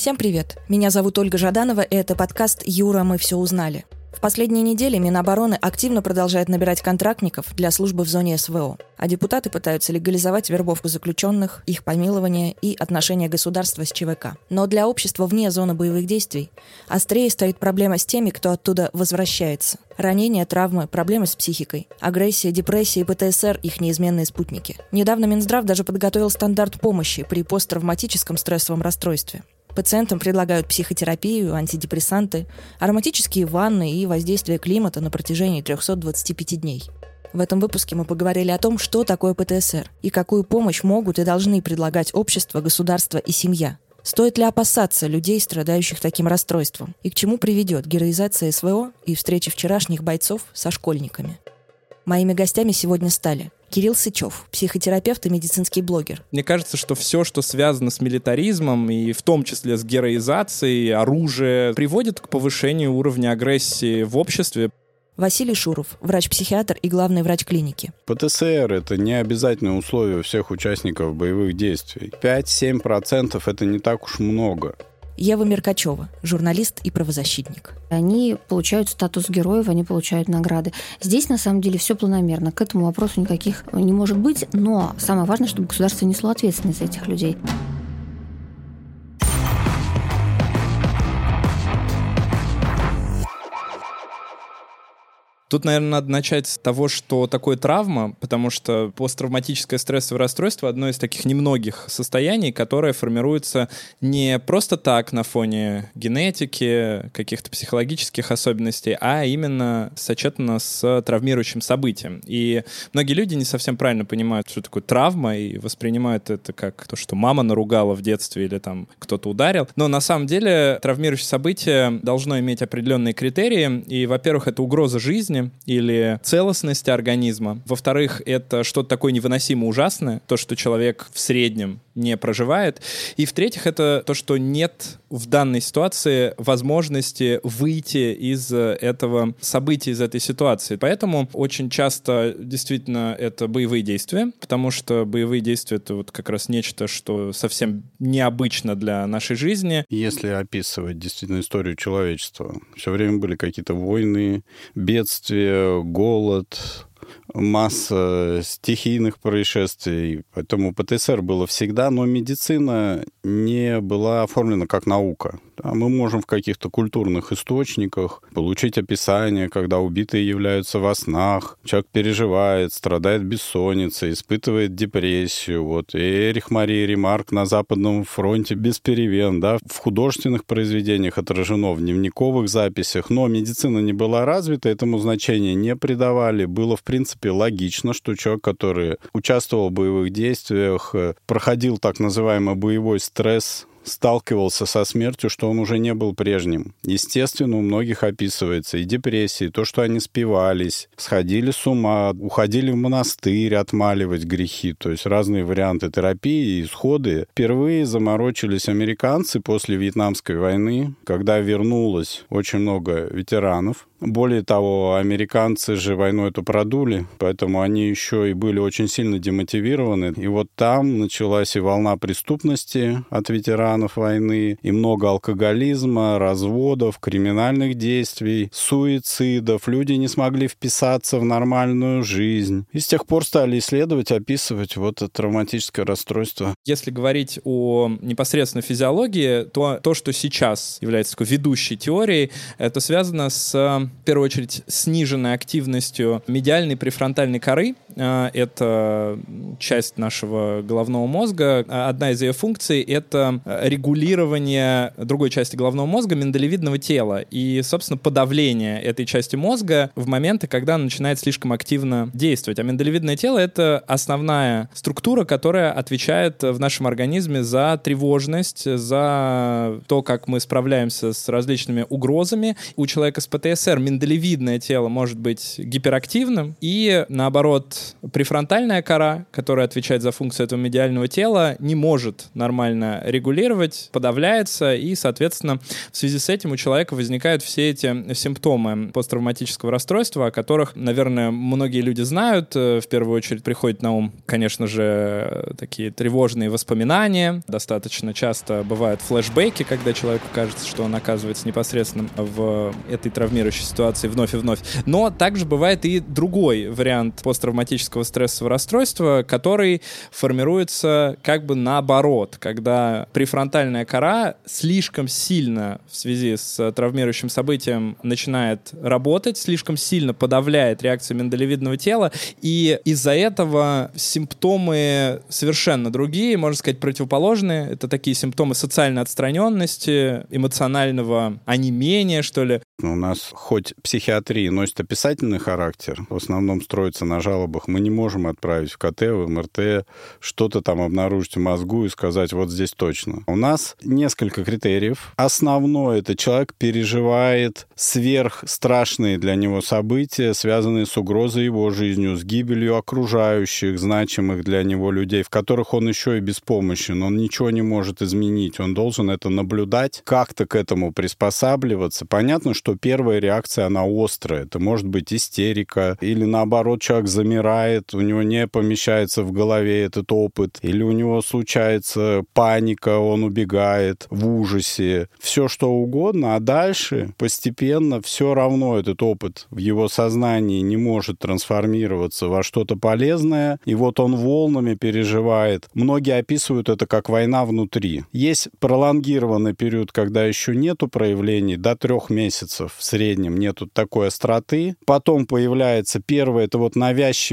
Всем привет! Меня зовут Ольга Жаданова, и это подкаст «Юра, мы все узнали». В последние недели Минобороны активно продолжает набирать контрактников для службы в зоне СВО, а депутаты пытаются легализовать вербовку заключенных, их помилование и отношения государства с ЧВК. Но для общества вне зоны боевых действий острее стоит проблема с теми, кто оттуда возвращается. Ранения, травмы, проблемы с психикой, агрессия, депрессия и ПТСР – их неизменные спутники. Недавно Минздрав даже подготовил стандарт помощи при посттравматическом стрессовом расстройстве. Пациентам предлагают психотерапию, антидепрессанты, ароматические ванны и воздействие климата на протяжении 325 дней. В этом выпуске мы поговорили о том, что такое ПТСР и какую помощь могут и должны предлагать общество, государство и семья. Стоит ли опасаться людей, страдающих таким расстройством? И к чему приведет героизация СВО и встречи вчерашних бойцов со школьниками? Моими гостями сегодня стали Кирилл Сычев, психотерапевт и медицинский блогер. Мне кажется, что все, что связано с милитаризмом, и в том числе с героизацией оружия, приводит к повышению уровня агрессии в обществе. Василий Шуров, врач-психиатр и главный врач клиники. ПТСР – это не обязательное условие всех участников боевых действий. 5-7% – это не так уж много. Ева Меркачева, журналист и правозащитник. Они получают статус героев, они получают награды. Здесь, на самом деле, все планомерно. К этому вопросу никаких не может быть, но самое важное, чтобы государство несло ответственность за этих людей. Тут, наверное, надо начать с того, что такое травма, потому что посттравматическое стрессовое расстройство одно из таких немногих состояний, которое формируется не просто так на фоне генетики, каких-то психологических особенностей, а именно сочетано с травмирующим событием. И многие люди не совсем правильно понимают, что такое травма, и воспринимают это как то, что мама наругала в детстве или там кто-то ударил. Но на самом деле травмирующее событие должно иметь определенные критерии, и, во-первых, это угроза жизни, жизни или целостности организма. Во-вторых, это что-то такое невыносимо ужасное, то, что человек в среднем не проживает. И в-третьих, это то, что нет в данной ситуации возможности выйти из этого события, из этой ситуации. Поэтому очень часто действительно это боевые действия, потому что боевые действия — это вот как раз нечто, что совсем необычно для нашей жизни. Если описывать действительно историю человечества, все время были какие-то войны, бедствия, голод, масса стихийных происшествий, поэтому ПТСР было всегда, но медицина не была оформлена как наука. Да, мы можем в каких-то культурных источниках получить описание, когда убитые являются во снах, человек переживает, страдает бессонницей, испытывает депрессию. Вот. Эрих Мария Ремарк на Западном фронте без перемен. Да, в художественных произведениях отражено, в дневниковых записях, но медицина не была развита, этому значения не придавали. Было, в принципе, логично, что человек, который участвовал в боевых действиях, э, проходил так называемый боевой стресс, сталкивался со смертью, что он уже не был прежним. Естественно, у многих описывается и депрессия, и то, что они спивались, сходили с ума, уходили в монастырь отмаливать грехи, то есть разные варианты терапии и исходы. Впервые заморочились американцы после Вьетнамской войны, когда вернулось очень много ветеранов, более того, американцы же войну эту продули, поэтому они еще и были очень сильно демотивированы. И вот там началась и волна преступности от ветеранов войны, и много алкоголизма, разводов, криминальных действий, суицидов. Люди не смогли вписаться в нормальную жизнь. И с тех пор стали исследовать, описывать вот это травматическое расстройство. Если говорить о непосредственно физиологии, то то, что сейчас является такой ведущей теорией, это связано с в первую очередь, сниженной активностью медиальной префронтальной коры. А, это часть нашего головного мозга. А, одна из ее функций — это регулирование другой части головного мозга, миндалевидного тела. И, собственно, подавление этой части мозга в моменты, когда она начинает слишком активно действовать. А миндалевидное тело — это основная структура, которая отвечает в нашем организме за тревожность, за то, как мы справляемся с различными угрозами. У человека с ПТСР миндалевидное тело может быть гиперактивным, и наоборот, префронтальная кора, которая отвечает за функцию этого медиального тела, не может нормально регулировать, подавляется, и, соответственно, в связи с этим у человека возникают все эти симптомы посттравматического расстройства, о которых, наверное, многие люди знают. В первую очередь приходит на ум, конечно же, такие тревожные воспоминания. Достаточно часто бывают флешбеки, когда человеку кажется, что он оказывается непосредственно в этой травмирующей ситуации вновь и вновь. Но также бывает и другой вариант посттравматического стрессового расстройства, который формируется как бы наоборот, когда префронтальная кора слишком сильно в связи с травмирующим событием начинает работать, слишком сильно подавляет реакцию миндалевидного тела, и из-за этого симптомы совершенно другие, можно сказать, противоположные. Это такие симптомы социальной отстраненности, эмоционального онемения, что ли. У нас хоть психиатрия носит описательный характер, в основном строится на жалобах, мы не можем отправить в КТ, в МРТ, что-то там обнаружить в мозгу и сказать, вот здесь точно. У нас несколько критериев. Основное — это человек переживает сверхстрашные для него события, связанные с угрозой его жизнью, с гибелью окружающих, значимых для него людей, в которых он еще и беспомощен, он ничего не может изменить, он должен это наблюдать, как-то к этому приспосабливаться. Понятно, что первая реакция, она острая. Это может быть истерика, или наоборот, человек замирает, у него не помещается в голове этот опыт, или у него случается паника, он убегает в ужасе, все что угодно, а дальше постепенно все равно этот опыт в его сознании не может трансформироваться во что-то полезное, и вот он волнами переживает. Многие описывают это как война внутри. Есть пролонгированный период, когда еще нету проявлений, до трех месяцев в среднем нету такой остроты. Потом появляется первое, это вот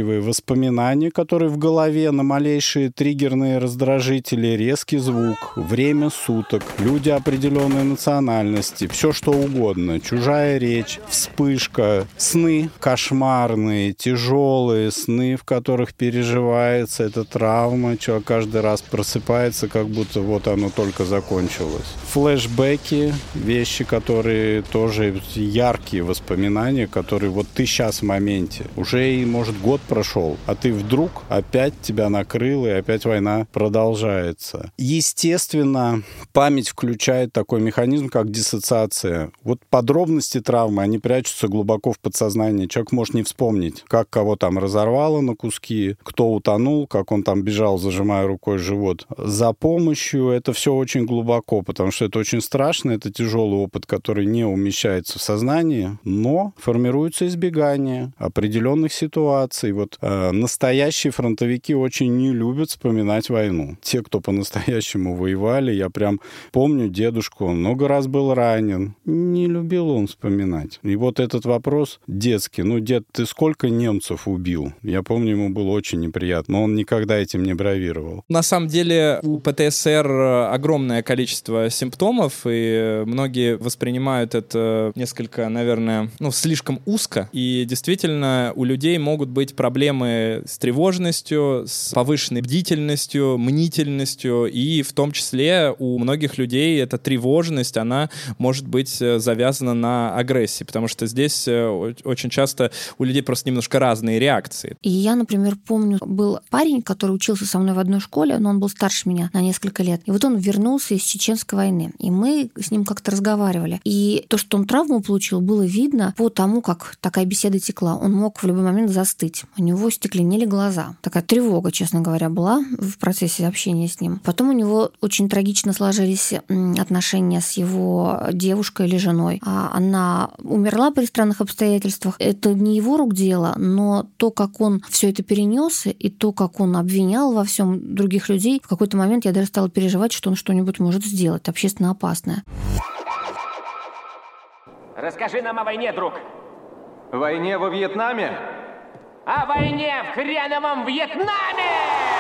навязчивые воспоминания, которые в голове на малейшие триггерные раздражители, резкий звук, время суток, люди определенной национальности, все что угодно, чужая речь, вспышка, сны кошмарные, тяжелые сны, в которых переживается эта травма, человек каждый раз просыпается, как будто вот оно только закончилось. Флэшбэки, вещи, которые тоже яркие воспоминания, которые вот ты сейчас в моменте. Уже и, может, год прошел, а ты вдруг опять тебя накрыл, и опять война продолжается. Естественно, память включает такой механизм, как диссоциация. Вот подробности травмы, они прячутся глубоко в подсознании. Человек может не вспомнить, как кого там разорвало на куски, кто утонул, как он там бежал, зажимая рукой живот. За помощью это все очень глубоко, потому что это очень страшно, это тяжелый опыт, который не умещается в сознании, но формируется избегание определенных ситуаций. Вот э, настоящие фронтовики очень не любят вспоминать войну. Те, кто по-настоящему воевали, я прям помню дедушку, он много раз был ранен. Не любил он вспоминать. И вот этот вопрос детский. Ну, дед, ты сколько немцев убил? Я помню, ему было очень неприятно, но он никогда этим не бравировал. На самом деле у ПТСР огромное количество симптомов, и многие воспринимают это несколько, наверное, ну, слишком узко. И действительно, у людей могут быть проблемы с тревожностью, с повышенной бдительностью, мнительностью, и в том числе у многих людей эта тревожность, она может быть э, завязана на агрессии, потому что здесь э, очень часто у людей просто немножко разные реакции. И я, например, помню, был парень, который учился со мной в одной школе, но он был старше меня на несколько лет. И вот он вернулся из Чеченской войны, и мы с ним как-то разговаривали. И то, что он травму получил, было видно по тому, как такая беседа текла. Он мог в любой момент застыть. У него стекленели глаза. Такая тревога, честно говоря, была в процессе общения с ним. Потом у него очень трагично сложились отношения с его девушкой или женой. А она умерла при странных обстоятельствах. Это не его рук дело, но то, как он все это перенес, и то, как он обвинял во всем других людей, в какой-то момент я даже стала переживать, что он что-нибудь может сделать общественно опасное. Расскажи нам о войне, друг. Войне во Вьетнаме? О войне в хреновом Вьетнаме!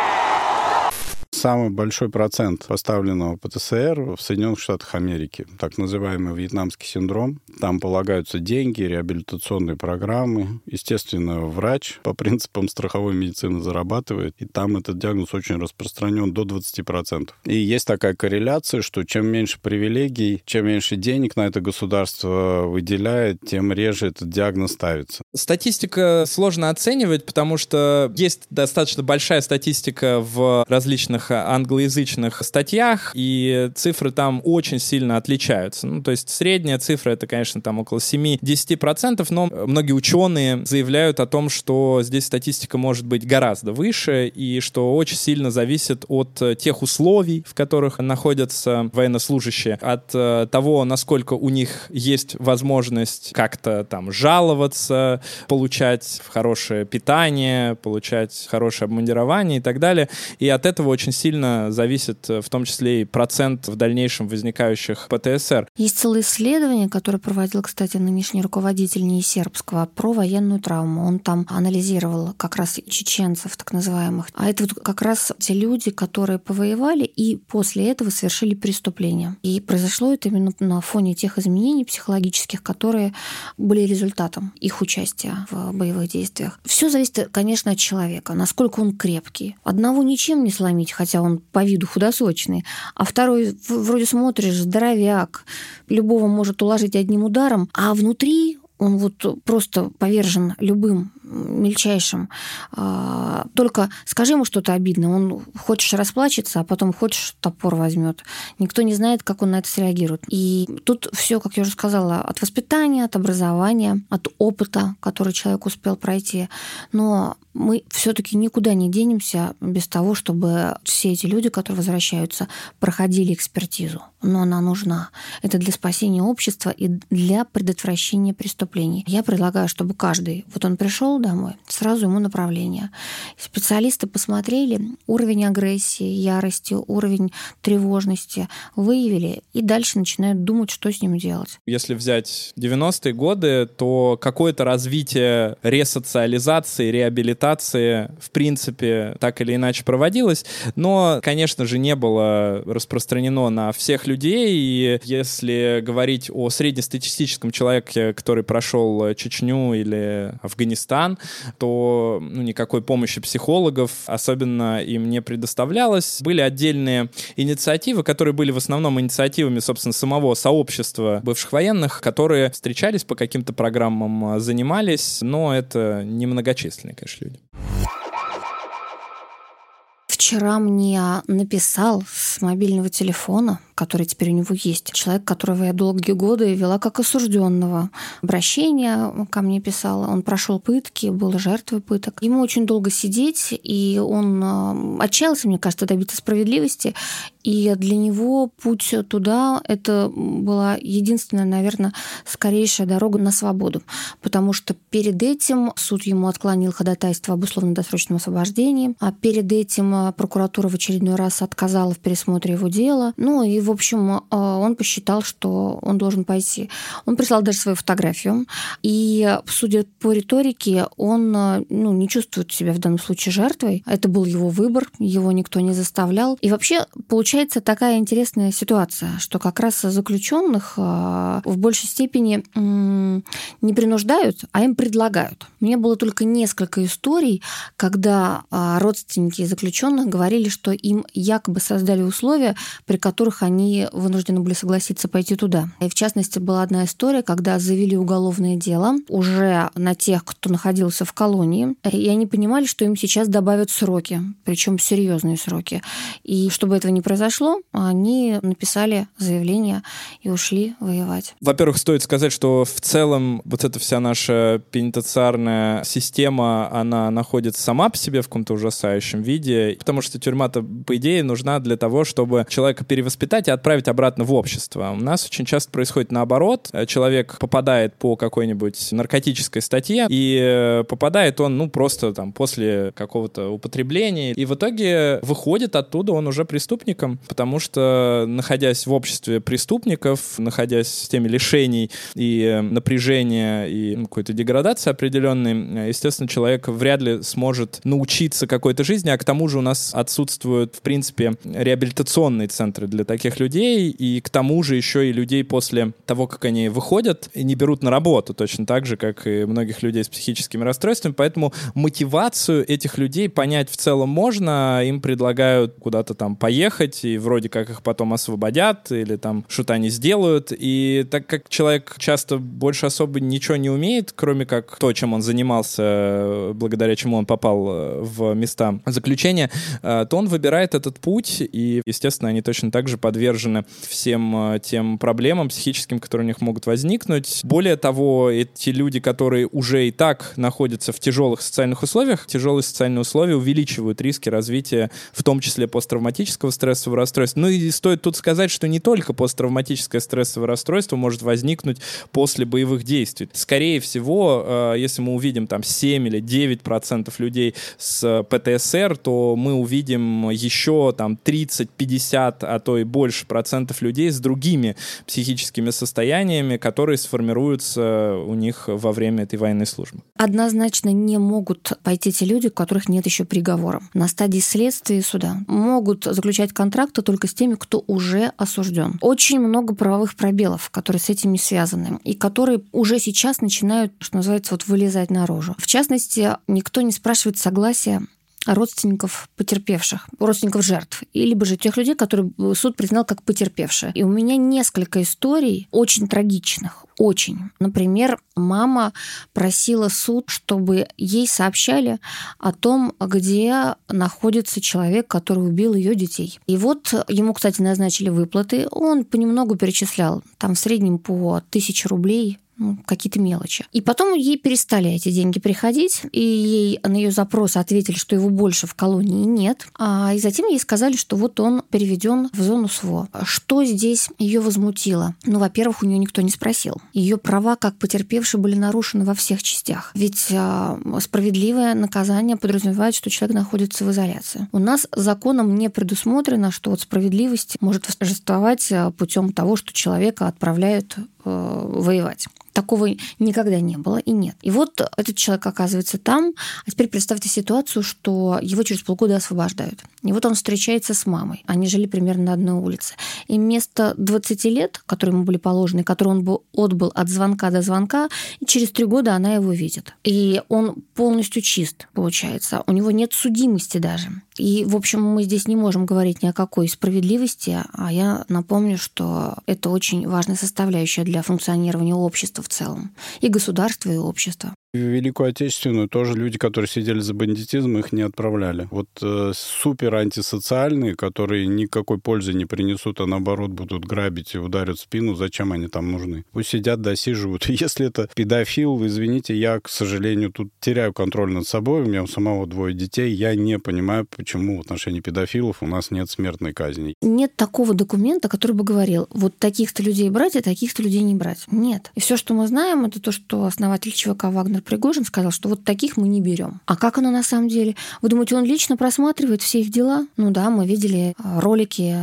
Самый большой процент поставленного ПТСР в Соединенных Штатах Америки, так называемый вьетнамский синдром. Там полагаются деньги, реабилитационные программы. Естественно, врач по принципам страховой медицины зарабатывает, и там этот диагноз очень распространен до 20%. И есть такая корреляция, что чем меньше привилегий, чем меньше денег на это государство выделяет, тем реже этот диагноз ставится. Статистика сложно оценивать, потому что есть достаточно большая статистика в различных англоязычных статьях, и цифры там очень сильно отличаются. Ну, то есть средняя цифра это, конечно, там около 7-10%, но многие ученые заявляют о том, что здесь статистика может быть гораздо выше, и что очень сильно зависит от тех условий, в которых находятся военнослужащие, от э, того, насколько у них есть возможность как-то там жаловаться, получать хорошее питание, получать хорошее обмундирование и так далее. И от этого очень сильно зависит э, в том числе и процент в дальнейшем возникающих ПТСР. Есть целое исследование, которое проводил, кстати, нынешний руководитель сербского про военную травму. Он там анализировал как раз чеченцев, так называемых. А это вот как раз те люди, которые повоевали и после этого совершили преступление. И произошло это именно на фоне тех изменений психологических, которые были результатом их участия в боевых действиях. Все зависит, конечно, от человека, насколько он крепкий. Одного ничем не сломить, хотя он по виду худосочный, а второй вроде смотришь, здоровяк, любого может уложить одним ударом, а внутри он вот просто повержен любым мельчайшим. А, только скажи ему что-то обидное, он хочешь расплачется, а потом хочешь топор возьмет. Никто не знает, как он на это среагирует. И тут все, как я уже сказала, от воспитания, от образования, от опыта, который человек успел пройти. Но мы все-таки никуда не денемся без того, чтобы все эти люди, которые возвращаются, проходили экспертизу. Но она нужна. Это для спасения общества и для предотвращения преступлений. Я предлагаю, чтобы каждый, вот он пришел домой, сразу ему направление. Специалисты посмотрели уровень агрессии, ярости, уровень тревожности, выявили и дальше начинают думать, что с ним делать. Если взять 90-е годы, то какое-то развитие ресоциализации, реабилитации в принципе так или иначе проводилось, но, конечно же, не было распространено на всех людей, и если говорить о среднестатистическом человеке, который прошел Чечню или Афганистан, стран, то ну, никакой помощи психологов особенно им не предоставлялось. Были отдельные инициативы, которые были в основном инициативами, собственно, самого сообщества бывших военных, которые встречались по каким-то программам, занимались, но это немногочисленные, конечно, люди вчера мне написал с мобильного телефона который теперь у него есть. Человек, которого я долгие годы вела как осужденного. Обращение ко мне писала. Он прошел пытки, был жертвой пыток. Ему очень долго сидеть, и он а, отчаялся, мне кажется, добиться справедливости. И для него путь туда — это была единственная, наверное, скорейшая дорога на свободу. Потому что перед этим суд ему отклонил ходатайство об условно-досрочном освобождении, а перед этим а, прокуратура в очередной раз отказала в пересмотре его дела. Ну и в общем, а, он посчитал, что он должен пойти. Он прислал даже свою фотографию. И, судя по риторике, он а, ну, не чувствует себя в данном случае жертвой. Это был его выбор, его никто не заставлял. И вообще получается такая интересная ситуация, что как раз заключенных а, в большей степени не принуждают, а им предлагают. У меня было только несколько историй, когда родственники заключенных говорили, что им якобы создали условия, при которых они вынуждены были согласиться пойти туда. И в частности, была одна история, когда завели уголовное дело уже на тех, кто находился в колонии, и они понимали, что им сейчас добавят сроки, причем серьезные сроки. И чтобы этого не произошло, они написали заявление и ушли воевать. Во-первых, стоит сказать, что в целом вот эта вся наша пенитенциарная система, она находится сама по себе в каком-то ужасающем виде, потому что тюрьма-то, по идее, нужна для того, чтобы человека перевоспитать, а отправить обратно в общество. У нас очень часто происходит наоборот. Человек попадает по какой-нибудь наркотической статье, и э, попадает он, ну, просто там после какого-то употребления, и в итоге выходит оттуда он уже преступником, потому что, находясь в обществе преступников, находясь с теми лишений и э, напряжения, и ну, какой-то деградации определенной, естественно, человек вряд ли сможет научиться какой-то жизни, а к тому же у нас нас отсутствуют, в принципе, реабилитационные центры для таких людей, и к тому же еще и людей после того, как они выходят, не берут на работу, точно так же, как и многих людей с психическими расстройствами, поэтому мотивацию этих людей понять в целом можно, им предлагают куда-то там поехать, и вроде как их потом освободят, или там что-то они сделают, и так как человек часто больше особо ничего не умеет, кроме как то, чем он занимался, благодаря чему он попал э, в места заключения, э, то он выбирает этот путь, и, естественно, они точно так же подвержены всем э, тем проблемам психическим, которые у них могут возникнуть. Более того, эти люди, которые уже и так находятся в тяжелых социальных условиях, тяжелые социальные условия увеличивают риски развития, в том числе посттравматического стрессового расстройства. Ну и стоит тут сказать, что не только посттравматическое стрессовое расстройство может возникнуть после боевых действий. Скорее всего, если мы увидим там 7 или 9 процентов людей с ПТСР, то мы увидим еще там 30-50, а то и больше процентов людей с другими психическими состояниями, которые сформируются у них во время этой военной службы. Однозначно не могут пойти те люди, у которых нет еще приговора. На стадии следствия суда могут заключать контракты только с теми, кто уже осужден. Очень много правовых пробелов, которые с этим не связаны, и которые уже сейчас начинают, что называется, вот вылезать наружу. В частности, никто не спрашивает согласия родственников потерпевших, родственников жертв, либо же тех людей, которые суд признал как потерпевшие. И у меня несколько историй очень трагичных, очень. Например, мама просила суд, чтобы ей сообщали о том, где находится человек, который убил ее детей. И вот ему, кстати, назначили выплаты, он понемногу перечислял, там в среднем по тысяче рублей ну, какие-то мелочи. И потом ей перестали эти деньги приходить, и ей на ее запрос ответили, что его больше в колонии нет. А, и затем ей сказали, что вот он переведен в зону СВО. Что здесь ее возмутило? Ну, во-первых, у нее никто не спросил. Ее права как потерпевшей были нарушены во всех частях. Ведь а, справедливое наказание подразумевает, что человек находится в изоляции. У нас законом не предусмотрено, что вот справедливость может восторжествовать а, путем того, что человека отправляют воевать. Такого никогда не было и нет. И вот этот человек оказывается там, а теперь представьте ситуацию, что его через полгода освобождают. И вот он встречается с мамой. Они жили примерно на одной улице. И вместо 20 лет, которые ему были положены, которые он был, отбыл от звонка до звонка, через три года она его видит. И он полностью чист, получается. У него нет судимости даже. И, в общем, мы здесь не можем говорить ни о какой справедливости, а я напомню, что это очень важная составляющая для функционирования общества в целом, и государства, и общества. В Великую Отечественную тоже люди, которые сидели за бандитизм, их не отправляли. Вот э, супер антисоциальные, которые никакой пользы не принесут, а наоборот будут грабить и ударят в спину, зачем они там нужны? Пусть сидят, досиживают. Если это педофил, извините, я, к сожалению, тут теряю контроль над собой, у меня у самого двое детей, я не понимаю, почему в отношении педофилов у нас нет смертной казни. Нет такого документа, который бы говорил, вот таких-то людей брать, а таких-то людей не брать. Нет. И все, что мы знаем, это то, что основатель ЧВК Вагнер Пригожин сказал, что вот таких мы не берем. А как оно на самом деле? Вы думаете, он лично просматривает все их дела? Ну да, мы видели а, ролики,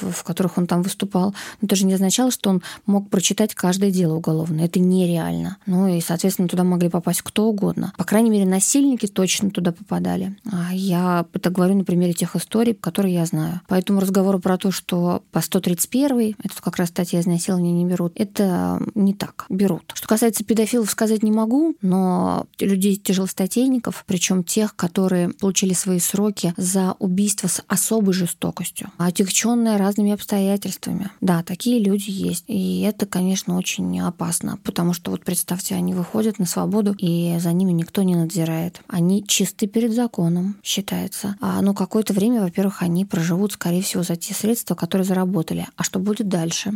в, в которых он там выступал. Но это же не означало, что он мог прочитать каждое дело уголовное. Это нереально. Ну и, соответственно, туда могли попасть кто угодно. По крайней мере, насильники точно туда попадали. А я это говорю на примере тех историй, которые я знаю. Поэтому разговору про то, что по 131 это как раз статья изнасилования не берут, это не так. Берут. Что касается педофилов, сказать не могу, но людей тяжелостатейников, причем тех, которые получили свои сроки за убийство с особой жестокостью, отягченное разными обстоятельствами. Да, такие люди есть. И это, конечно, очень опасно, потому что вот представьте, они выходят на свободу, и за ними никто не надзирает. Они чисты перед законом, считается. А, ну, какое-то время, во-первых, они проживут, скорее всего, за те средства, которые заработали. А что будет дальше?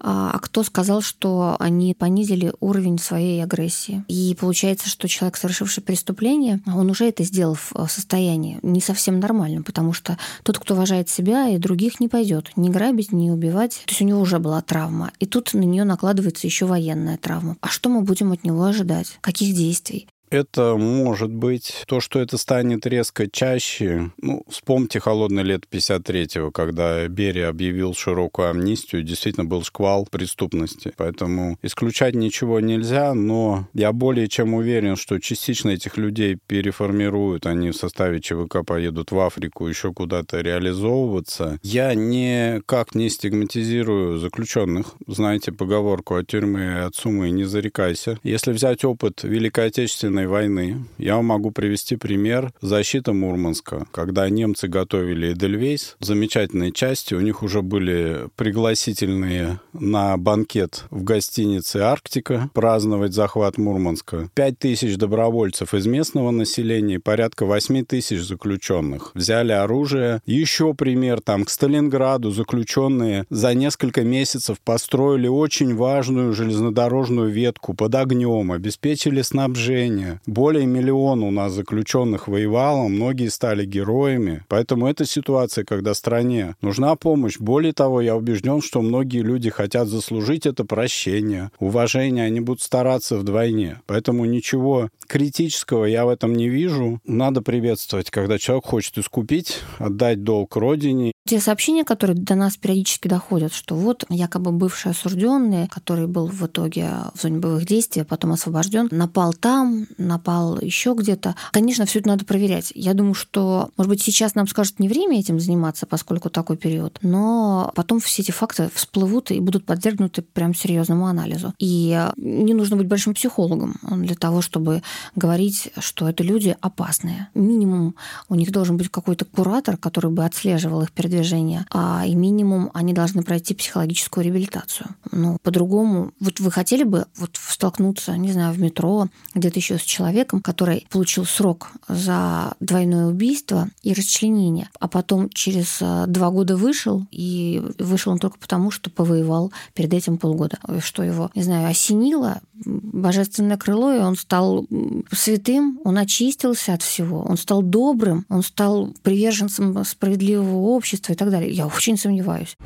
А, а кто сказал, что они понизили уровень своей агрессии? И получается получается, что человек, совершивший преступление, он уже это сделал в э, состоянии не совсем нормальном, потому что тот, кто уважает себя и других, не пойдет ни грабить, ни убивать. То есть у него уже была травма. И тут на нее накладывается еще военная травма. А что мы будем от него ожидать? Каких действий? Это может быть. То, что это станет резко чаще, ну, вспомните холодное лето 53-го, когда Берия объявил широкую амнистию, действительно был шквал преступности. Поэтому исключать ничего нельзя, но я более чем уверен, что частично этих людей переформируют, они в составе ЧВК поедут в Африку, еще куда-то реализовываться. Я никак не стигматизирую заключенных. Знаете поговорку о тюрьме и от суммы не зарекайся. Если взять опыт Великой Отечественной войны, я могу привести пример защиты Мурманска. Когда немцы готовили Эдельвейс, в замечательной части у них уже были пригласительные на банкет в гостинице «Арктика» праздновать захват Мурманска. Пять тысяч добровольцев из местного населения порядка восьми тысяч заключенных. Взяли оружие. Еще пример, там, к Сталинграду заключенные за несколько месяцев построили очень важную железнодорожную ветку под огнем, обеспечили снабжение. Более миллиона у нас заключенных воевало, многие стали героями. Поэтому эта ситуация, когда стране нужна помощь. Более того, я убежден, что многие люди хотят заслужить это прощение, уважение, они будут стараться вдвойне. Поэтому ничего критического я в этом не вижу. Надо приветствовать, когда человек хочет искупить, отдать долг родине. Те сообщения, которые до нас периодически доходят, что вот якобы бывший осужденный, который был в итоге в зоне боевых действий, а потом освобожден, напал там, напал еще где-то. Конечно, все это надо проверять. Я думаю, что, может быть, сейчас нам скажут не время этим заниматься, поскольку такой период, но потом все эти факты всплывут и будут подвергнуты прям серьезному анализу. И не нужно быть большим психологом для того, чтобы говорить, что это люди опасные. Минимум у них должен быть какой-то куратор, который бы отслеживал их перед движения, а и минимум они должны пройти психологическую реабилитацию. Ну, по-другому, вот вы хотели бы вот столкнуться, не знаю, в метро, где-то еще с человеком, который получил срок за двойное убийство и расчленение, а потом через э, два года вышел, и вышел он только потому, что повоевал перед этим полгода, что его, не знаю, осенило, божественное крыло, и он стал святым, он очистился от всего, он стал добрым, он стал приверженцем справедливого общества и так далее. Я очень сомневаюсь.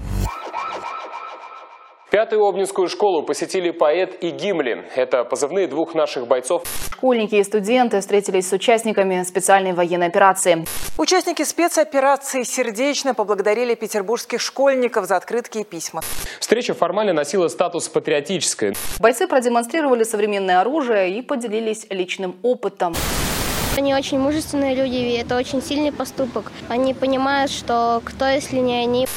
Пятую Обнинскую школу посетили поэт и Гимли. Это позывные двух наших бойцов. Школьники и студенты встретились с участниками специальной военной операции. Участники спецоперации сердечно поблагодарили петербургских школьников за открытки и письма. Встреча формально носила статус патриотической. Бойцы продемонстрировали современное оружие и поделились личным опытом. Они очень мужественные люди, и это очень сильный поступок. Они понимают, что кто, если не они.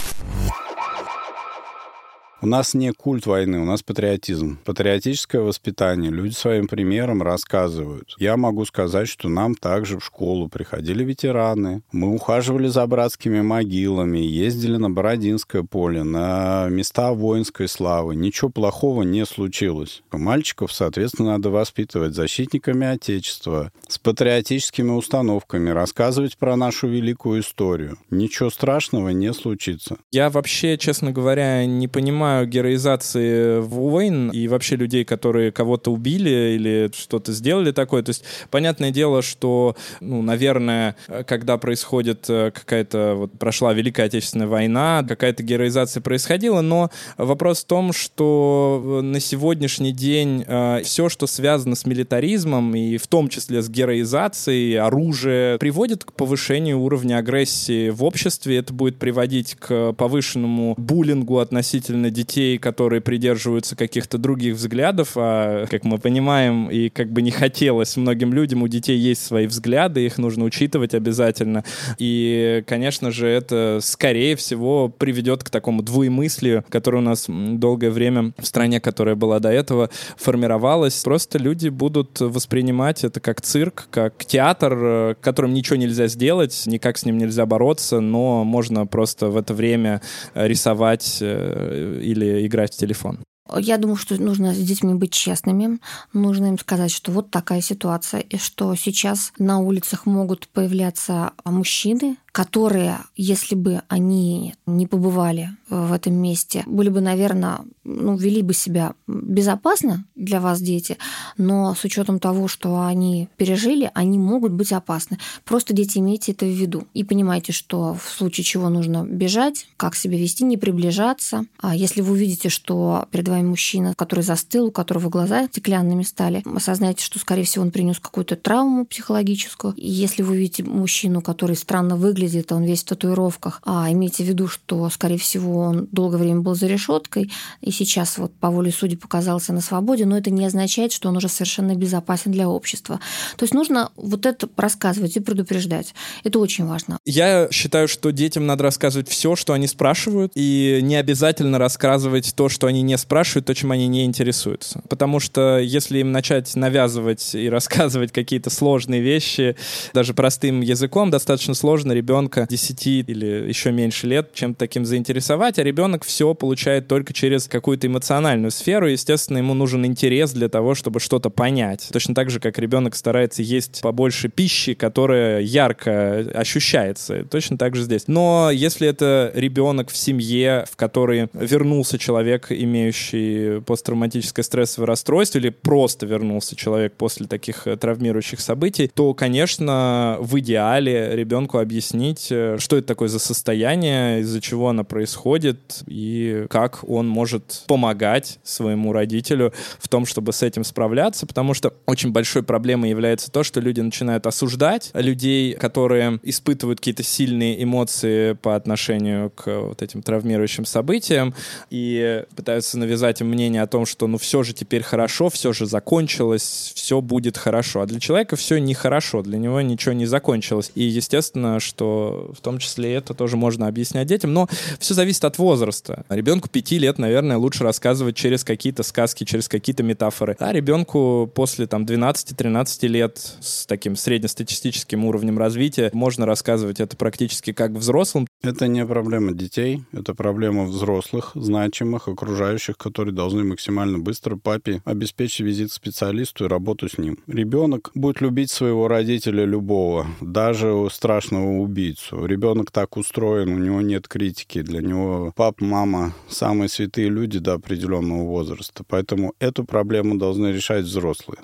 У нас не культ войны, у нас патриотизм. Патриотическое воспитание. Люди своим примером рассказывают. Я могу сказать, что нам также в школу приходили ветераны. Мы ухаживали за братскими могилами, ездили на Бородинское поле, на места воинской славы. Ничего плохого не случилось. Мальчиков, соответственно, надо воспитывать защитниками Отечества, с патриотическими установками, рассказывать про нашу великую историю. Ничего страшного не случится. Я вообще, честно говоря, не понимаю, понимаю героизации войн и вообще людей, которые кого-то убили или что-то сделали такое. То есть, понятное дело, что, ну, наверное, когда происходит э, какая-то, вот прошла Великая Отечественная война, какая-то героизация происходила, но вопрос в том, что на сегодняшний день э, все, что связано с милитаризмом, и в том числе с героизацией, оружие, приводит к повышению уровня агрессии в обществе. Это будет приводить к повышенному буллингу относительно детей, которые придерживаются каких-то других взглядов, а, как мы понимаем, и как бы не хотелось многим людям, у детей есть свои взгляды, их нужно учитывать обязательно. И, конечно же, это, скорее всего, приведет к такому двуемыслию, которое у нас долгое время в стране, которая была до этого, формировалась. Просто люди будут воспринимать это как цирк, как театр, э, которым ничего нельзя сделать, никак с ним нельзя бороться, но можно просто в это время рисовать э, или играть в телефон? Я думаю, что нужно с детьми быть честными. Нужно им сказать, что вот такая ситуация, и что сейчас на улицах могут появляться мужчины, которые, если бы они не побывали в этом месте, были бы, наверное, ну, вели бы себя безопасно для вас, дети, но с учетом того, что они пережили, они могут быть опасны. Просто, дети, имейте это в виду. И понимайте, что в случае чего нужно бежать, как себя вести, не приближаться. А если вы увидите, что перед вами мужчина, который застыл, у которого глаза стеклянными стали, осознайте, что, скорее всего, он принес какую-то травму психологическую. И если вы увидите мужчину, который странно выглядит, он весь в татуировках, а имейте в виду, что, скорее всего, он долгое время был за решеткой, и сейчас вот по воле судьи показался на свободе, но это не означает, что он уже совершенно безопасен для общества. То есть нужно вот это рассказывать и предупреждать. Это очень важно. Я считаю, что детям надо рассказывать все, что они спрашивают, и не обязательно рассказывать то, что они не спрашивают, то, чем они не интересуются. Потому что если им начать навязывать и рассказывать какие-то сложные вещи, даже простым языком, достаточно сложно ребенка 10 или еще меньше лет чем-то таким заинтересовать, а ребенок все получает только через какую-то эмоциональную сферу. Естественно, ему нужен интерес для того, чтобы что-то понять. Точно так же, как ребенок старается есть побольше пищи, которая ярко ощущается. Точно так же здесь. Но если это ребенок в семье, в которой вернулся человек, имеющий посттравматическое стрессовое расстройство, или просто вернулся человек после таких травмирующих событий, то, конечно, в идеале ребенку объяснить, э, что это такое за состояние, из-за чего оно происходит, и как он может помогать своему родителю в том, чтобы с этим справляться, потому что очень большой проблемой является то, что люди начинают осуждать людей, которые испытывают какие-то сильные эмоции по отношению к вот этим травмирующим событиям, и пытаются навязать им мнение о том, что ну все же теперь хорошо, все же закончилось, все будет хорошо. А для человека все нехорошо, для него ничего не закончилось. И естественно, что в том числе это тоже можно объяснять детям, но все зависит от возраста. Ребенку 5 лет, наверное, лучше рассказывать через какие-то сказки, через какие-то метафоры. А ребенку после там 12-13 лет с таким среднестатистическим уровнем развития можно рассказывать это практически как взрослым. Это не проблема детей, это проблема взрослых, значимых, окружающих, которые должны максимально быстро папе обеспечить визит специалисту и работу с ним. Ребенок будет любить своего родителя любого, даже страшного убийцу. Ребенок так устроен, у него нет критики, для него пап, мама самые святые люди до определенного возраста. Поэтому эту проблему должны решать взрослые.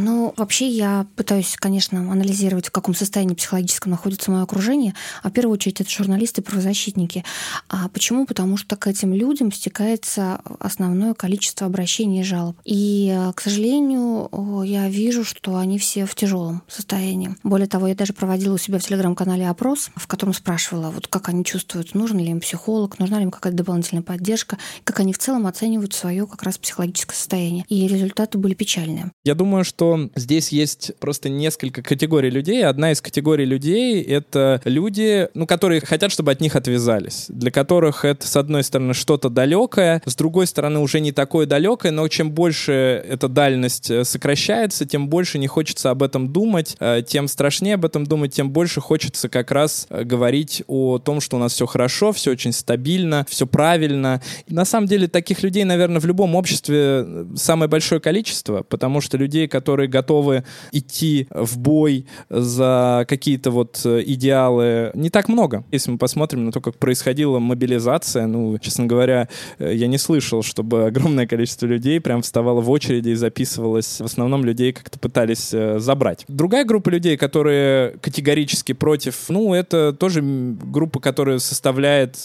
Ну, вообще я пытаюсь, конечно, анализировать, в каком состоянии психологическом находится мое окружение. А в первую очередь это журналисты и правозащитники. А почему? Потому что к этим людям стекается основное количество обращений и жалоб. И, к сожалению, я вижу, что они все в тяжелом состоянии. Более того, я даже проводила у себя в телеграм-канале опрос, в котором спрашивала, вот как они чувствуют, нужен ли им психолог, нужна ли им какая-то дополнительная поддержка, как они в целом оценивают свое как раз психологическое состояние. И результаты были печальные. Я думаю, что здесь есть просто несколько категорий людей. Одна из категорий людей — это люди, ну, которые хотят, чтобы от них отвязались, для которых это, с одной стороны, что-то далекое, с другой стороны, уже не такое далекое, но чем больше эта дальность э, сокращается, тем больше не хочется об этом думать, э, тем страшнее об этом думать, тем больше хочется как раз э, говорить о том, что у нас все хорошо, все очень стабильно, все правильно. На самом деле таких людей, наверное, в любом обществе самое большое количество, потому что людей, которые которые готовы идти в бой за какие-то вот э, идеалы, не так много. Если мы посмотрим на то, как происходила мобилизация, ну, честно говоря, э, я не слышал, чтобы огромное количество людей прям вставало в очереди и записывалось. В основном людей как-то пытались э, забрать. Другая группа людей, которые категорически против, ну, это тоже группа, которая составляет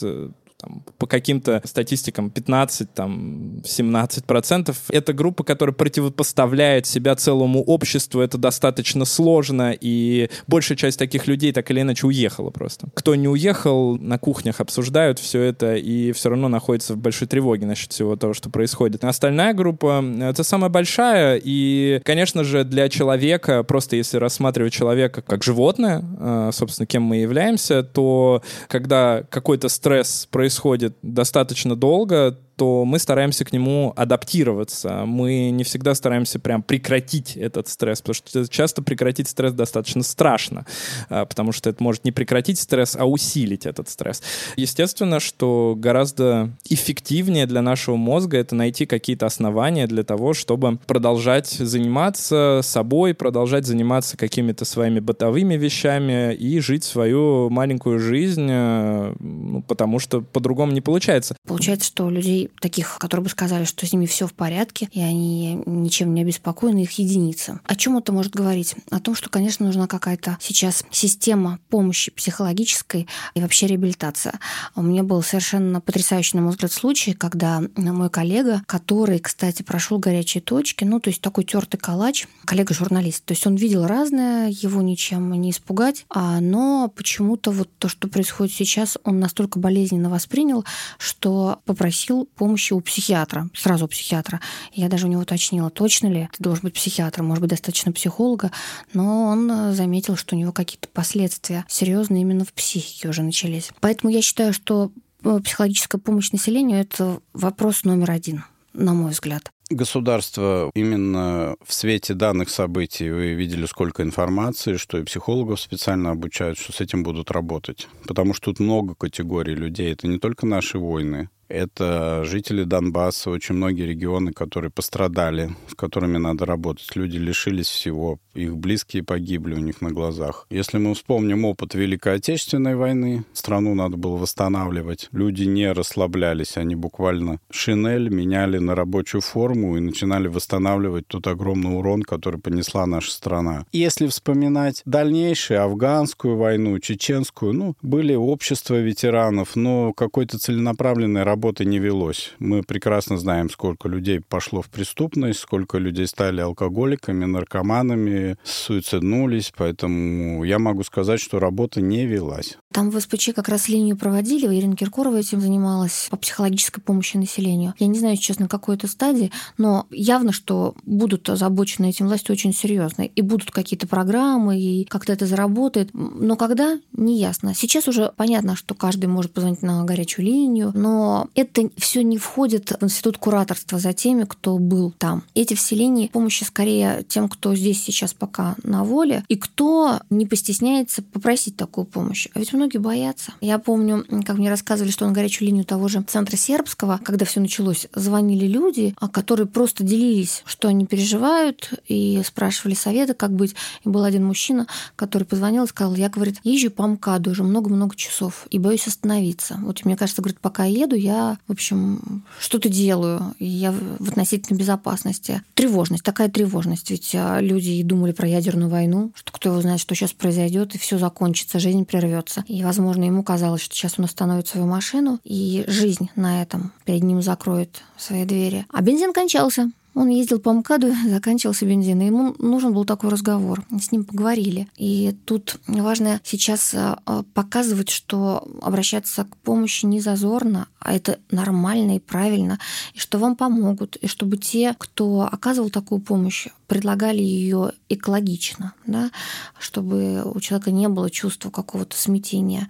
там, по каким-то статистикам 15, там, 17 процентов. Это группа, которая противопоставляет себя целому обществу. Это достаточно сложно, и большая часть таких людей так или иначе уехала просто. Кто не уехал, на кухнях обсуждают все это, и все равно находится в большой тревоге насчет всего того, что происходит. Остальная группа — это самая большая, и, конечно же, для человека, просто если рассматривать человека как животное, а, собственно, кем мы являемся, то когда какой-то стресс происходит, происходит достаточно долго, то мы стараемся к нему адаптироваться. Мы не всегда стараемся прям прекратить этот стресс, потому что часто прекратить стресс достаточно страшно, а, потому что это может не прекратить стресс, а усилить этот стресс. Естественно, что гораздо эффективнее для нашего мозга это найти какие-то основания для того, чтобы продолжать заниматься собой, продолжать заниматься какими-то своими бытовыми вещами и жить свою маленькую жизнь, э, ну, потому что по-другому не получается. Получается, что у людей таких, которые бы сказали, что с ними все в порядке, и они ничем не обеспокоены, их единица. О чем это может говорить? О том, что, конечно, нужна какая-то сейчас система помощи психологической и вообще реабилитация. У меня был совершенно потрясающий, на мой взгляд, случай, когда мой коллега, который, кстати, прошел горячие точки, ну, то есть такой тертый калач, коллега-журналист, то есть он видел разное, его ничем не испугать, а, но почему-то вот то, что происходит сейчас, он настолько болезненно воспринял, что попросил помощи у психиатра, сразу у психиатра. Я даже у него уточнила, точно ли ты должен быть психиатром, может быть, достаточно психолога, но он заметил, что у него какие-то последствия серьезные именно в психике уже начались. Поэтому я считаю, что э, психологическая помощь населению – это вопрос номер один, на мой взгляд. Государство именно в свете данных событий, вы видели, сколько информации, что и психологов специально обучают, что с этим будут работать. Потому что тут много категорий людей. Это не только наши войны, это жители Донбасса, очень многие регионы, которые пострадали, с которыми надо работать. Люди лишились всего, их близкие погибли у них на глазах. Если мы вспомним опыт Великой Отечественной войны, страну надо было восстанавливать. Люди не расслаблялись, они буквально шинель меняли на рабочую форму и начинали восстанавливать тот огромный урон, который понесла наша страна. Если вспоминать дальнейшую афганскую войну, чеченскую, ну, были общества ветеранов, но какой-то целенаправленной работы работы не велось. Мы прекрасно знаем, сколько людей пошло в преступность, сколько людей стали алкоголиками, наркоманами, суициднулись, поэтому я могу сказать, что работа не велась. Там в СПЧ как раз линию проводили, Ирина Киркорова этим занималась по психологической помощи населению. Я не знаю, честно, какой это стадии, но явно, что будут озабочены этим власти очень серьезно. И будут какие-то программы, и как-то это заработает. Но когда, не ясно. Сейчас уже понятно, что каждый может позвонить на горячую линию, но это все не входит в институт кураторства за теми, кто был там. Эти вселения помощи скорее тем, кто здесь сейчас пока на воле, и кто не постесняется попросить такую помощь. А ведь многие боятся. Я помню, как мне рассказывали, что на горячую линию того же центра сербского, когда все началось, звонили люди, а которые просто делились, что они переживают, и спрашивали советы, как быть. И был один мужчина, который позвонил и сказал, я, говорит, езжу по МКАДу уже много-много часов и боюсь остановиться. Вот мне кажется, говорит, пока я еду, я в общем, что-то делаю, я в относительной безопасности. Тревожность, такая тревожность. Ведь а, люди и думали про ядерную войну, что кто его знает, что сейчас произойдет, и все закончится, жизнь прервется. И, возможно, ему казалось, что сейчас он остановит свою машину, и жизнь на этом перед ним закроет свои двери. А бензин кончался. Он ездил по МКАДу, заканчивался бензин, и ему нужен был такой разговор. С ним поговорили. И тут важно сейчас а, показывать, что обращаться к помощи не зазорно, а это нормально и правильно, и что вам помогут, и чтобы те, кто оказывал такую помощь, предлагали ее экологично, да, чтобы у человека не было чувства какого-то смятения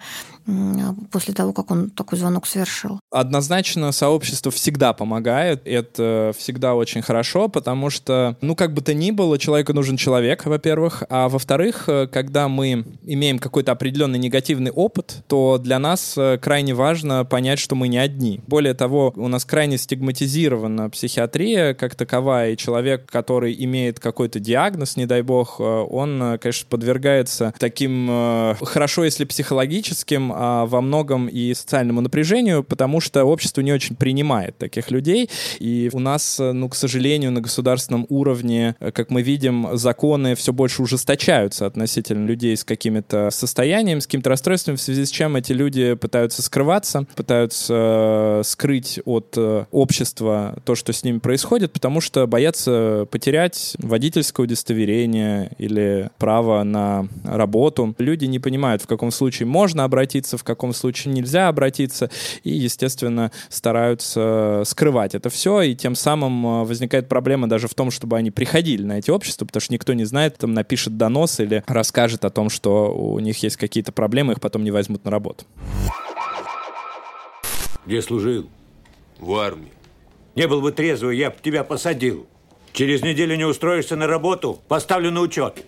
после того, как он такой звонок совершил. Однозначно сообщество всегда помогает, это всегда очень хорошо, потому что, ну, как бы то ни было, человеку нужен человек, во-первых, а во-вторых, э, когда мы имеем какой-то определенный негативный опыт, то для нас э, крайне важно понять, что мы не одни. Более того, у нас крайне стигматизирована психиатрия как таковая, и человек, который имеет какой-то диагноз, не дай бог, э, он, конечно, подвергается таким, хорошо, если психологическим, а во многом и социальному напряжению, потому что общество не очень принимает таких людей. И у нас, ну, к сожалению, на государственном уровне, как мы видим, законы все больше ужесточаются относительно людей с какими-то состояниями, с каким-то расстройством, в связи с чем эти люди пытаются скрываться, пытаются скрыть от общества то, что с ними происходит, потому что боятся потерять водительское удостоверение или право на работу. Люди не понимают, в каком случае можно обратиться, в каком случае нельзя обратиться, и, естественно, стараются скрывать это все, и тем самым э, возникает проблема даже в том, чтобы они приходили на эти общества, потому что никто не знает, там напишет донос или расскажет о том, что у них есть какие-то проблемы, их потом не возьмут на работу. Где служил? В армии. Не был бы трезвый, я бы тебя посадил. Через неделю не устроишься на работу, поставлю на учет.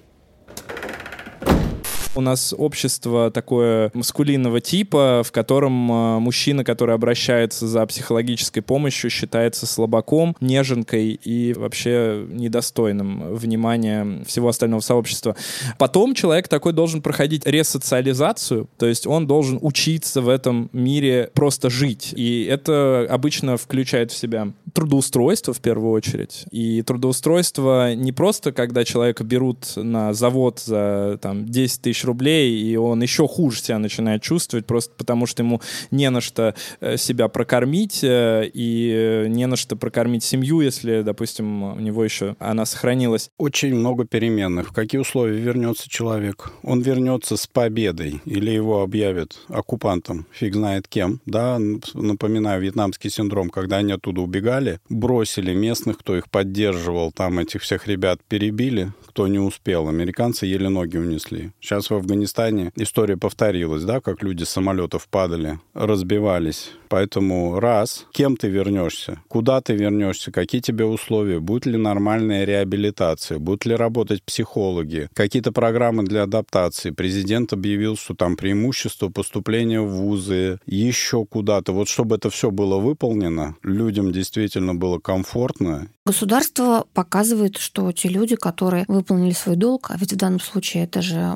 У нас общество такое маскулинного типа, в котором э, мужчина, который обращается за психологической помощью, считается слабаком, неженкой и вообще недостойным внимания всего остального сообщества. Потом человек такой должен проходить ресоциализацию, то есть он должен учиться в этом мире просто жить. И это обычно включает в себя трудоустройство в первую очередь. И трудоустройство не просто, когда человека берут на завод за там, 10 тысяч рублей, и он еще хуже себя начинает чувствовать, просто потому что ему не на что э, себя прокормить, э, и не на что прокормить семью, если, допустим, у него еще она сохранилась. Очень много переменных. В какие условия вернется человек? Он вернется с победой или его объявят оккупантом, фиг знает кем. Да, напоминаю, вьетнамский синдром, когда они оттуда убегали, бросили местных, кто их поддерживал, там этих всех ребят перебили, кто не успел. Американцы еле ноги унесли. Сейчас в Афганистане история повторилась, да, как люди с самолетов падали, разбивались. Поэтому раз, кем ты вернешься, куда ты вернешься, какие тебе условия, будет ли нормальная реабилитация, будут ли работать психологи, какие-то программы для адаптации. Президент объявил, что там преимущество поступления в вузы, еще куда-то. Вот чтобы это все было выполнено, людям действительно было комфортно. Государство показывает, что те люди, которые выполнили свой долг, а ведь в данном случае это же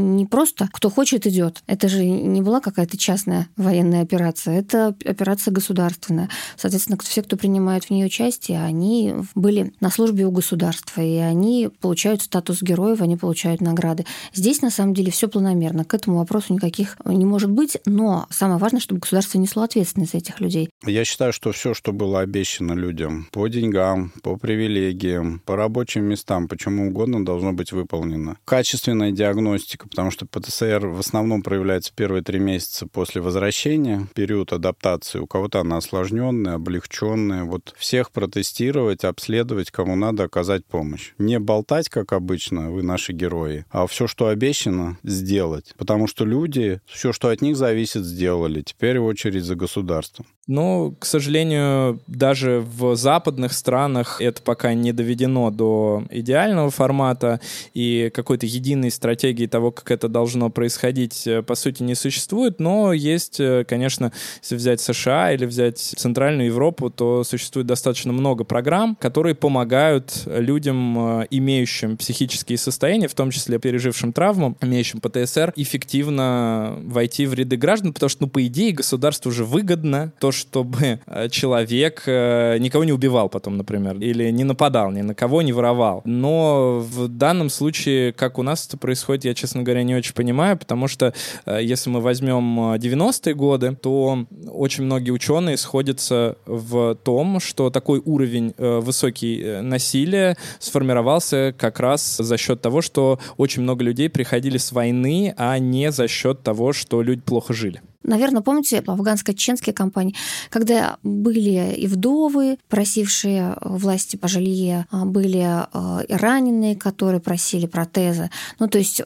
не просто кто хочет идет, это же не была какая-то частная военная операция, это операция государственная. Соответственно, все, кто принимает в ней участие, они были на службе у государства, и они получают статус героев, они получают награды. Здесь, на самом деле, все планомерно. К этому вопросу никаких не может быть, но самое важное, чтобы государство несло ответственность за этих людей. Я считаю, что все, что было обещано людям по деньгам, по привилегиям, по рабочим местам, почему угодно, должно быть выполнено. Качественная диагностика, потому что ПТСР в основном проявляется первые три месяца после возвращения, период адаптации. У кого-то она осложненная, облегченная. Вот всех протестировать, обследовать, кому надо оказать помощь. Не болтать, как обычно, вы наши герои, а все, что обещано, сделать. Потому что люди, все, что от них зависит, сделали. Теперь очередь за государством. Но, к сожалению, даже в западных странах это пока не доведено до идеального формата, и какой-то единой стратегии того, как это должно происходить, э, по сути, не существует. Но есть, э, конечно, если взять США или взять Центральную Европу, то существует достаточно много программ, которые помогают людям, э, имеющим психические состояния, в том числе пережившим травму, имеющим ПТСР, эффективно войти в ряды граждан, потому что, ну, по идее, государству уже выгодно то, чтобы э, человек э, никого не убивал потом, например, или не нападал ни на кого, не воровал. Но в данном случае, как у нас это происходит, я, честно говоря, не очень понимаю, потому что э, если мы возьмем 90-е годы, то очень многие ученые сходятся в том, что такой уровень высокий насилия сформировался как раз за счет того, что очень много людей приходили с войны, а не за счет того, что люди плохо жили. Наверное, помните афганско-чеченские кампании, когда были и вдовы, просившие власти по жилье, а были э, и раненые, которые просили протезы. Ну, то есть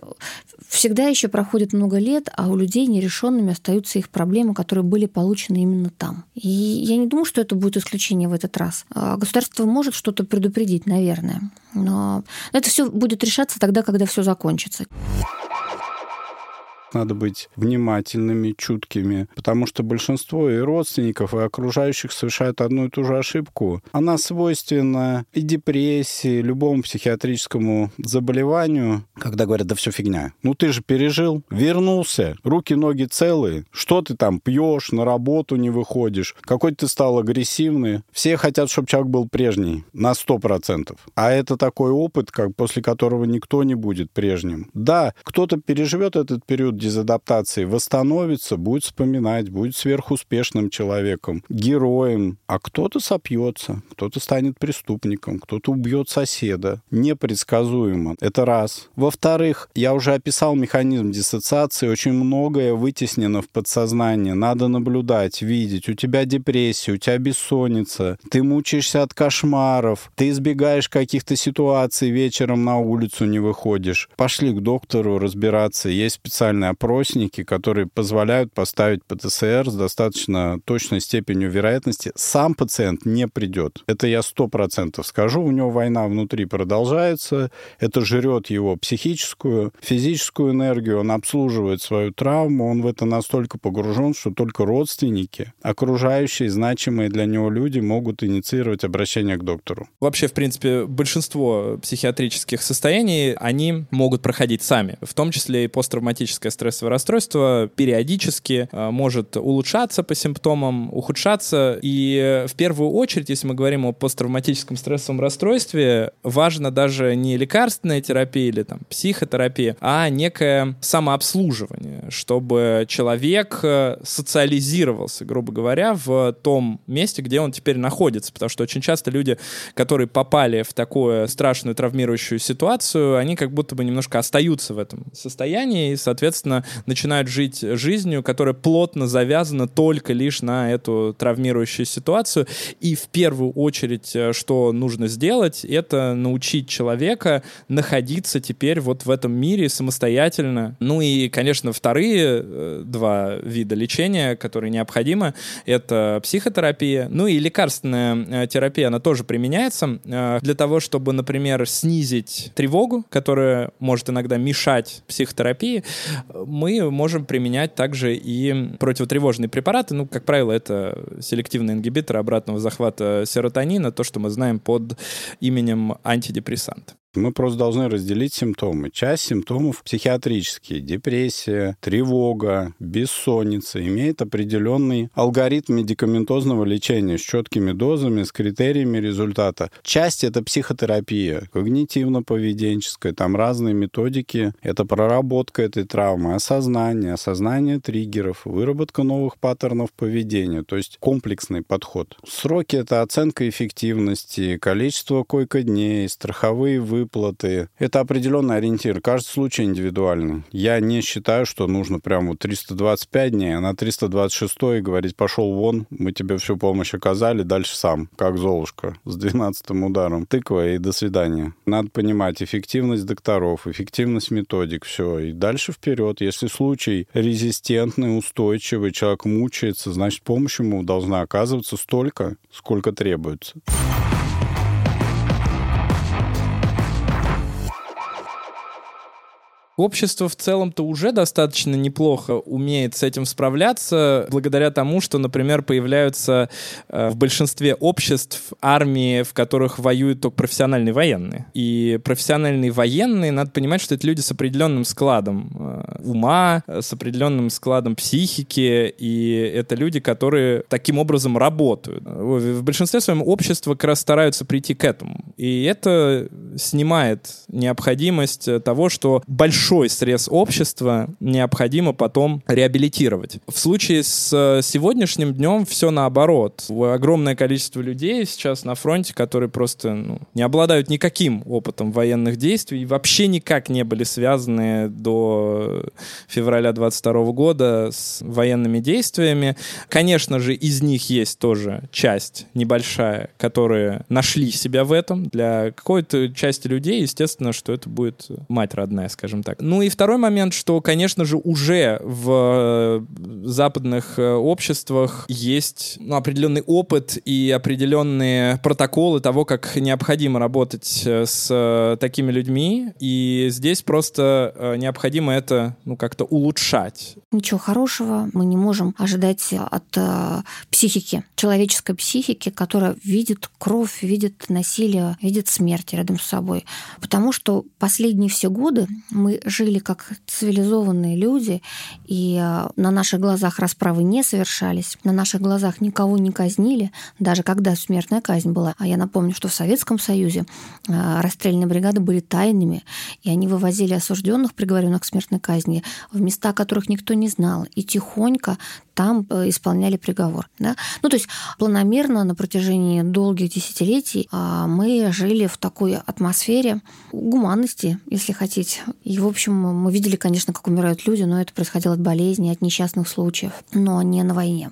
всегда еще проходит много лет, а у людей нерешенными остаются их проблемы, которые были получены именно там. И я не думаю, что это будет исключение в этот раз. А государство может что-то предупредить, наверное. Но это все будет решаться тогда, когда все закончится надо быть внимательными, чуткими, потому что большинство и родственников, и окружающих совершают одну и ту же ошибку. Она свойственна и депрессии, любому психиатрическому заболеванию, когда говорят, да все фигня. Ну ты же пережил, вернулся, руки-ноги целые, что ты там пьешь, на работу не выходишь, какой ты стал агрессивный. Все хотят, чтобы человек был прежний, на сто процентов. А это такой опыт, как после которого никто не будет прежним. Да, кто-то переживет этот период дезадаптации восстановится, будет вспоминать, будет сверхуспешным человеком, героем, а кто-то сопьется, кто-то станет преступником, кто-то убьет соседа. Непредсказуемо. Это раз. Во-вторых, я уже описал механизм диссоциации, очень многое вытеснено в подсознание. Надо наблюдать, видеть. У тебя депрессия, у тебя бессонница, ты мучаешься от кошмаров, ты избегаешь каких-то ситуаций, вечером на улицу не выходишь. Пошли к доктору разбираться. Есть специальные опросники, которые позволяют поставить ПТСР с достаточно точной степенью вероятности. Сам пациент не придет. Это я сто процентов скажу. У него война внутри продолжается. Это жрет его психическую, физическую энергию. Он обслуживает свою травму. Он в это настолько погружен, что только родственники, окружающие, значимые для него люди могут инициировать обращение к доктору. Вообще, в принципе, большинство психиатрических состояний, они могут проходить сами. В том числе и посттравматическое стрессовое расстройство периодически э, может улучшаться по симптомам, ухудшаться. И в первую очередь, если мы говорим о посттравматическом стрессовом расстройстве, важно даже не лекарственная терапия или там психотерапия, а некое самообслуживание, чтобы человек э, социализировался, грубо говоря, в том месте, где он теперь находится. Потому что очень часто люди, которые попали в такую страшную травмирующую ситуацию, они как будто бы немножко остаются в этом состоянии и, соответственно, начинают жить жизнью, которая плотно завязана только лишь на эту травмирующую ситуацию. И в первую очередь, э, что нужно сделать, это научить человека находиться теперь вот в этом мире самостоятельно. Ну и, конечно, вторые э, два вида лечения, которые необходимы, это психотерапия, ну и лекарственная э, терапия, она тоже применяется для того, чтобы, например, снизить тревогу, которая может иногда мешать психотерапии, мы можем применять также и противотревожные препараты. Ну, как правило, это селективные ингибиторы обратного захвата серотонина, то, что мы знаем под именем антидепрессант. Мы просто должны разделить симптомы. Часть симптомов психиатрические. Депрессия, тревога, бессонница. Имеет определенный алгоритм медикаментозного лечения с четкими дозами, с критериями результата. Часть — это психотерапия, когнитивно-поведенческая. Там разные методики. Это проработка этой травмы, осознание, осознание триггеров, выработка новых паттернов поведения. То есть комплексный подход. Сроки — это оценка эффективности, количество койко-дней, страховые выплаты, выплаты. Это определенный ориентир. Каждый случай индивидуальный. Я не считаю, что нужно прям вот 325 дней, а на 326 говорить «пошел вон, мы тебе всю помощь оказали, дальше сам, как Золушка, с 12 ударом. Тыква и до свидания». Надо понимать эффективность докторов, эффективность методик, все. И дальше вперед. Если случай резистентный, устойчивый, человек мучается, значит, помощь ему должна оказываться столько, сколько требуется. Общество в целом-то уже достаточно неплохо умеет с этим справляться, благодаря тому, что, например, появляются э, в большинстве обществ армии, в которых воюют только профессиональные военные. И профессиональные военные, надо понимать, что это люди с определенным складом э, ума, с определенным складом психики, и это люди, которые таким образом работают. В большинстве своем общества как раз стараются прийти к этому. И это снимает необходимость того, что большое большой срез общества необходимо потом реабилитировать. В случае с э, сегодняшним днем все наоборот. Огромное количество людей сейчас на фронте, которые просто ну, не обладают никаким опытом военных действий и вообще никак не были связаны до февраля 22 года с военными действиями. Конечно же, из них есть тоже часть небольшая, которые нашли себя в этом. Для какой-то части людей, естественно, что это будет мать родная, скажем так так. Ну и второй момент, что, конечно же, уже в э, западных э, обществах есть ну, определенный опыт и определенные протоколы того, как необходимо работать э, с такими людьми. И здесь просто необходимо это ну, как-то улучшать. Ничего хорошего мы не можем ожидать от психики, человеческой психики, которая видит кровь, видит насилие, видит смерть рядом с собой. Потому что последние все годы мы жили как цивилизованные люди, и э, на наших глазах расправы не совершались, на наших глазах никого не казнили, даже когда смертная казнь была. А я напомню, что в Советском Союзе э, расстрельные бригады были тайными, и они вывозили осужденных, приговоренных к смертной казни, в места, которых никто не знал, и тихонько там э, исполняли приговор. Да? Ну, то есть планомерно на протяжении долгих десятилетий а, мы жили в такой атмосфере гуманности, если хотите. В общем, мы видели, конечно, как умирают люди, но это происходило от болезней, от несчастных случаев, но не на войне.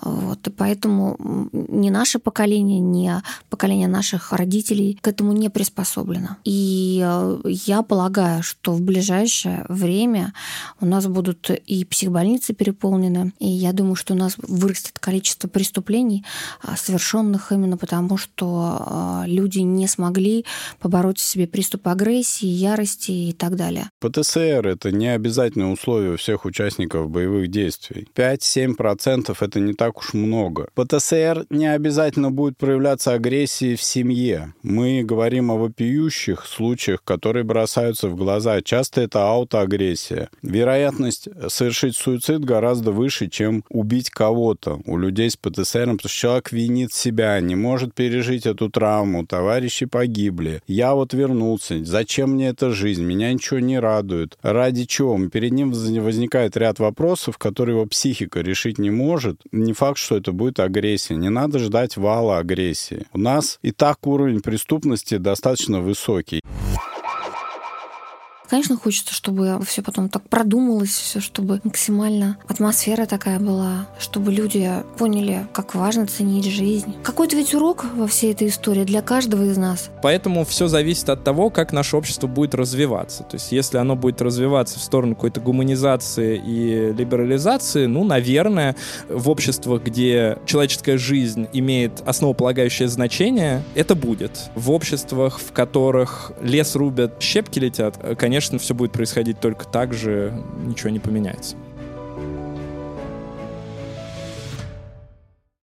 Вот, и поэтому ни наше поколение, ни поколение наших родителей к этому не приспособлено. И э, я полагаю, что в ближайшее время у нас будут и психбольницы переполнены, и я думаю, что у нас вырастет количество преступлений, а, совершенных именно потому, что а, люди не смогли побороть в себе приступы агрессии, ярости и так далее. ПТСР — это не обязательное условие всех участников боевых действий. 5-7% — это не так уж много. ПТСР не обязательно будет проявляться агрессией в семье. Мы говорим о вопиющих случаях, которые бросаются в глаза. Часто это аутоагрессия. Вероятность совершить суицид гораздо выше, чем убить кого-то у людей с ПТСР, потому что человек винит себя, не может пережить эту травму, товарищи погибли. Я вот вернулся. Зачем мне эта жизнь? Меня ничего не радует. Ради чего? Перед ним возникает ряд вопросов, которые его психика решить не может. Не факт, что это будет агрессия. Не надо ждать вала агрессии. У нас и так уровень преступности достаточно высокий. Конечно, хочется, чтобы все потом так продумалось, все, чтобы максимально атмосфера такая была, чтобы люди поняли, как важно ценить жизнь. Какой-то ведь урок во всей этой истории для каждого из нас. Поэтому все зависит от того, как наше общество будет развиваться. То есть, если оно будет развиваться в сторону какой-то гуманизации и либерализации, ну, наверное, в обществах, где человеческая жизнь имеет основополагающее значение, это будет. В обществах, в которых лес рубят, щепки летят, конечно, конечно, все будет происходить только так же, ничего не поменяется.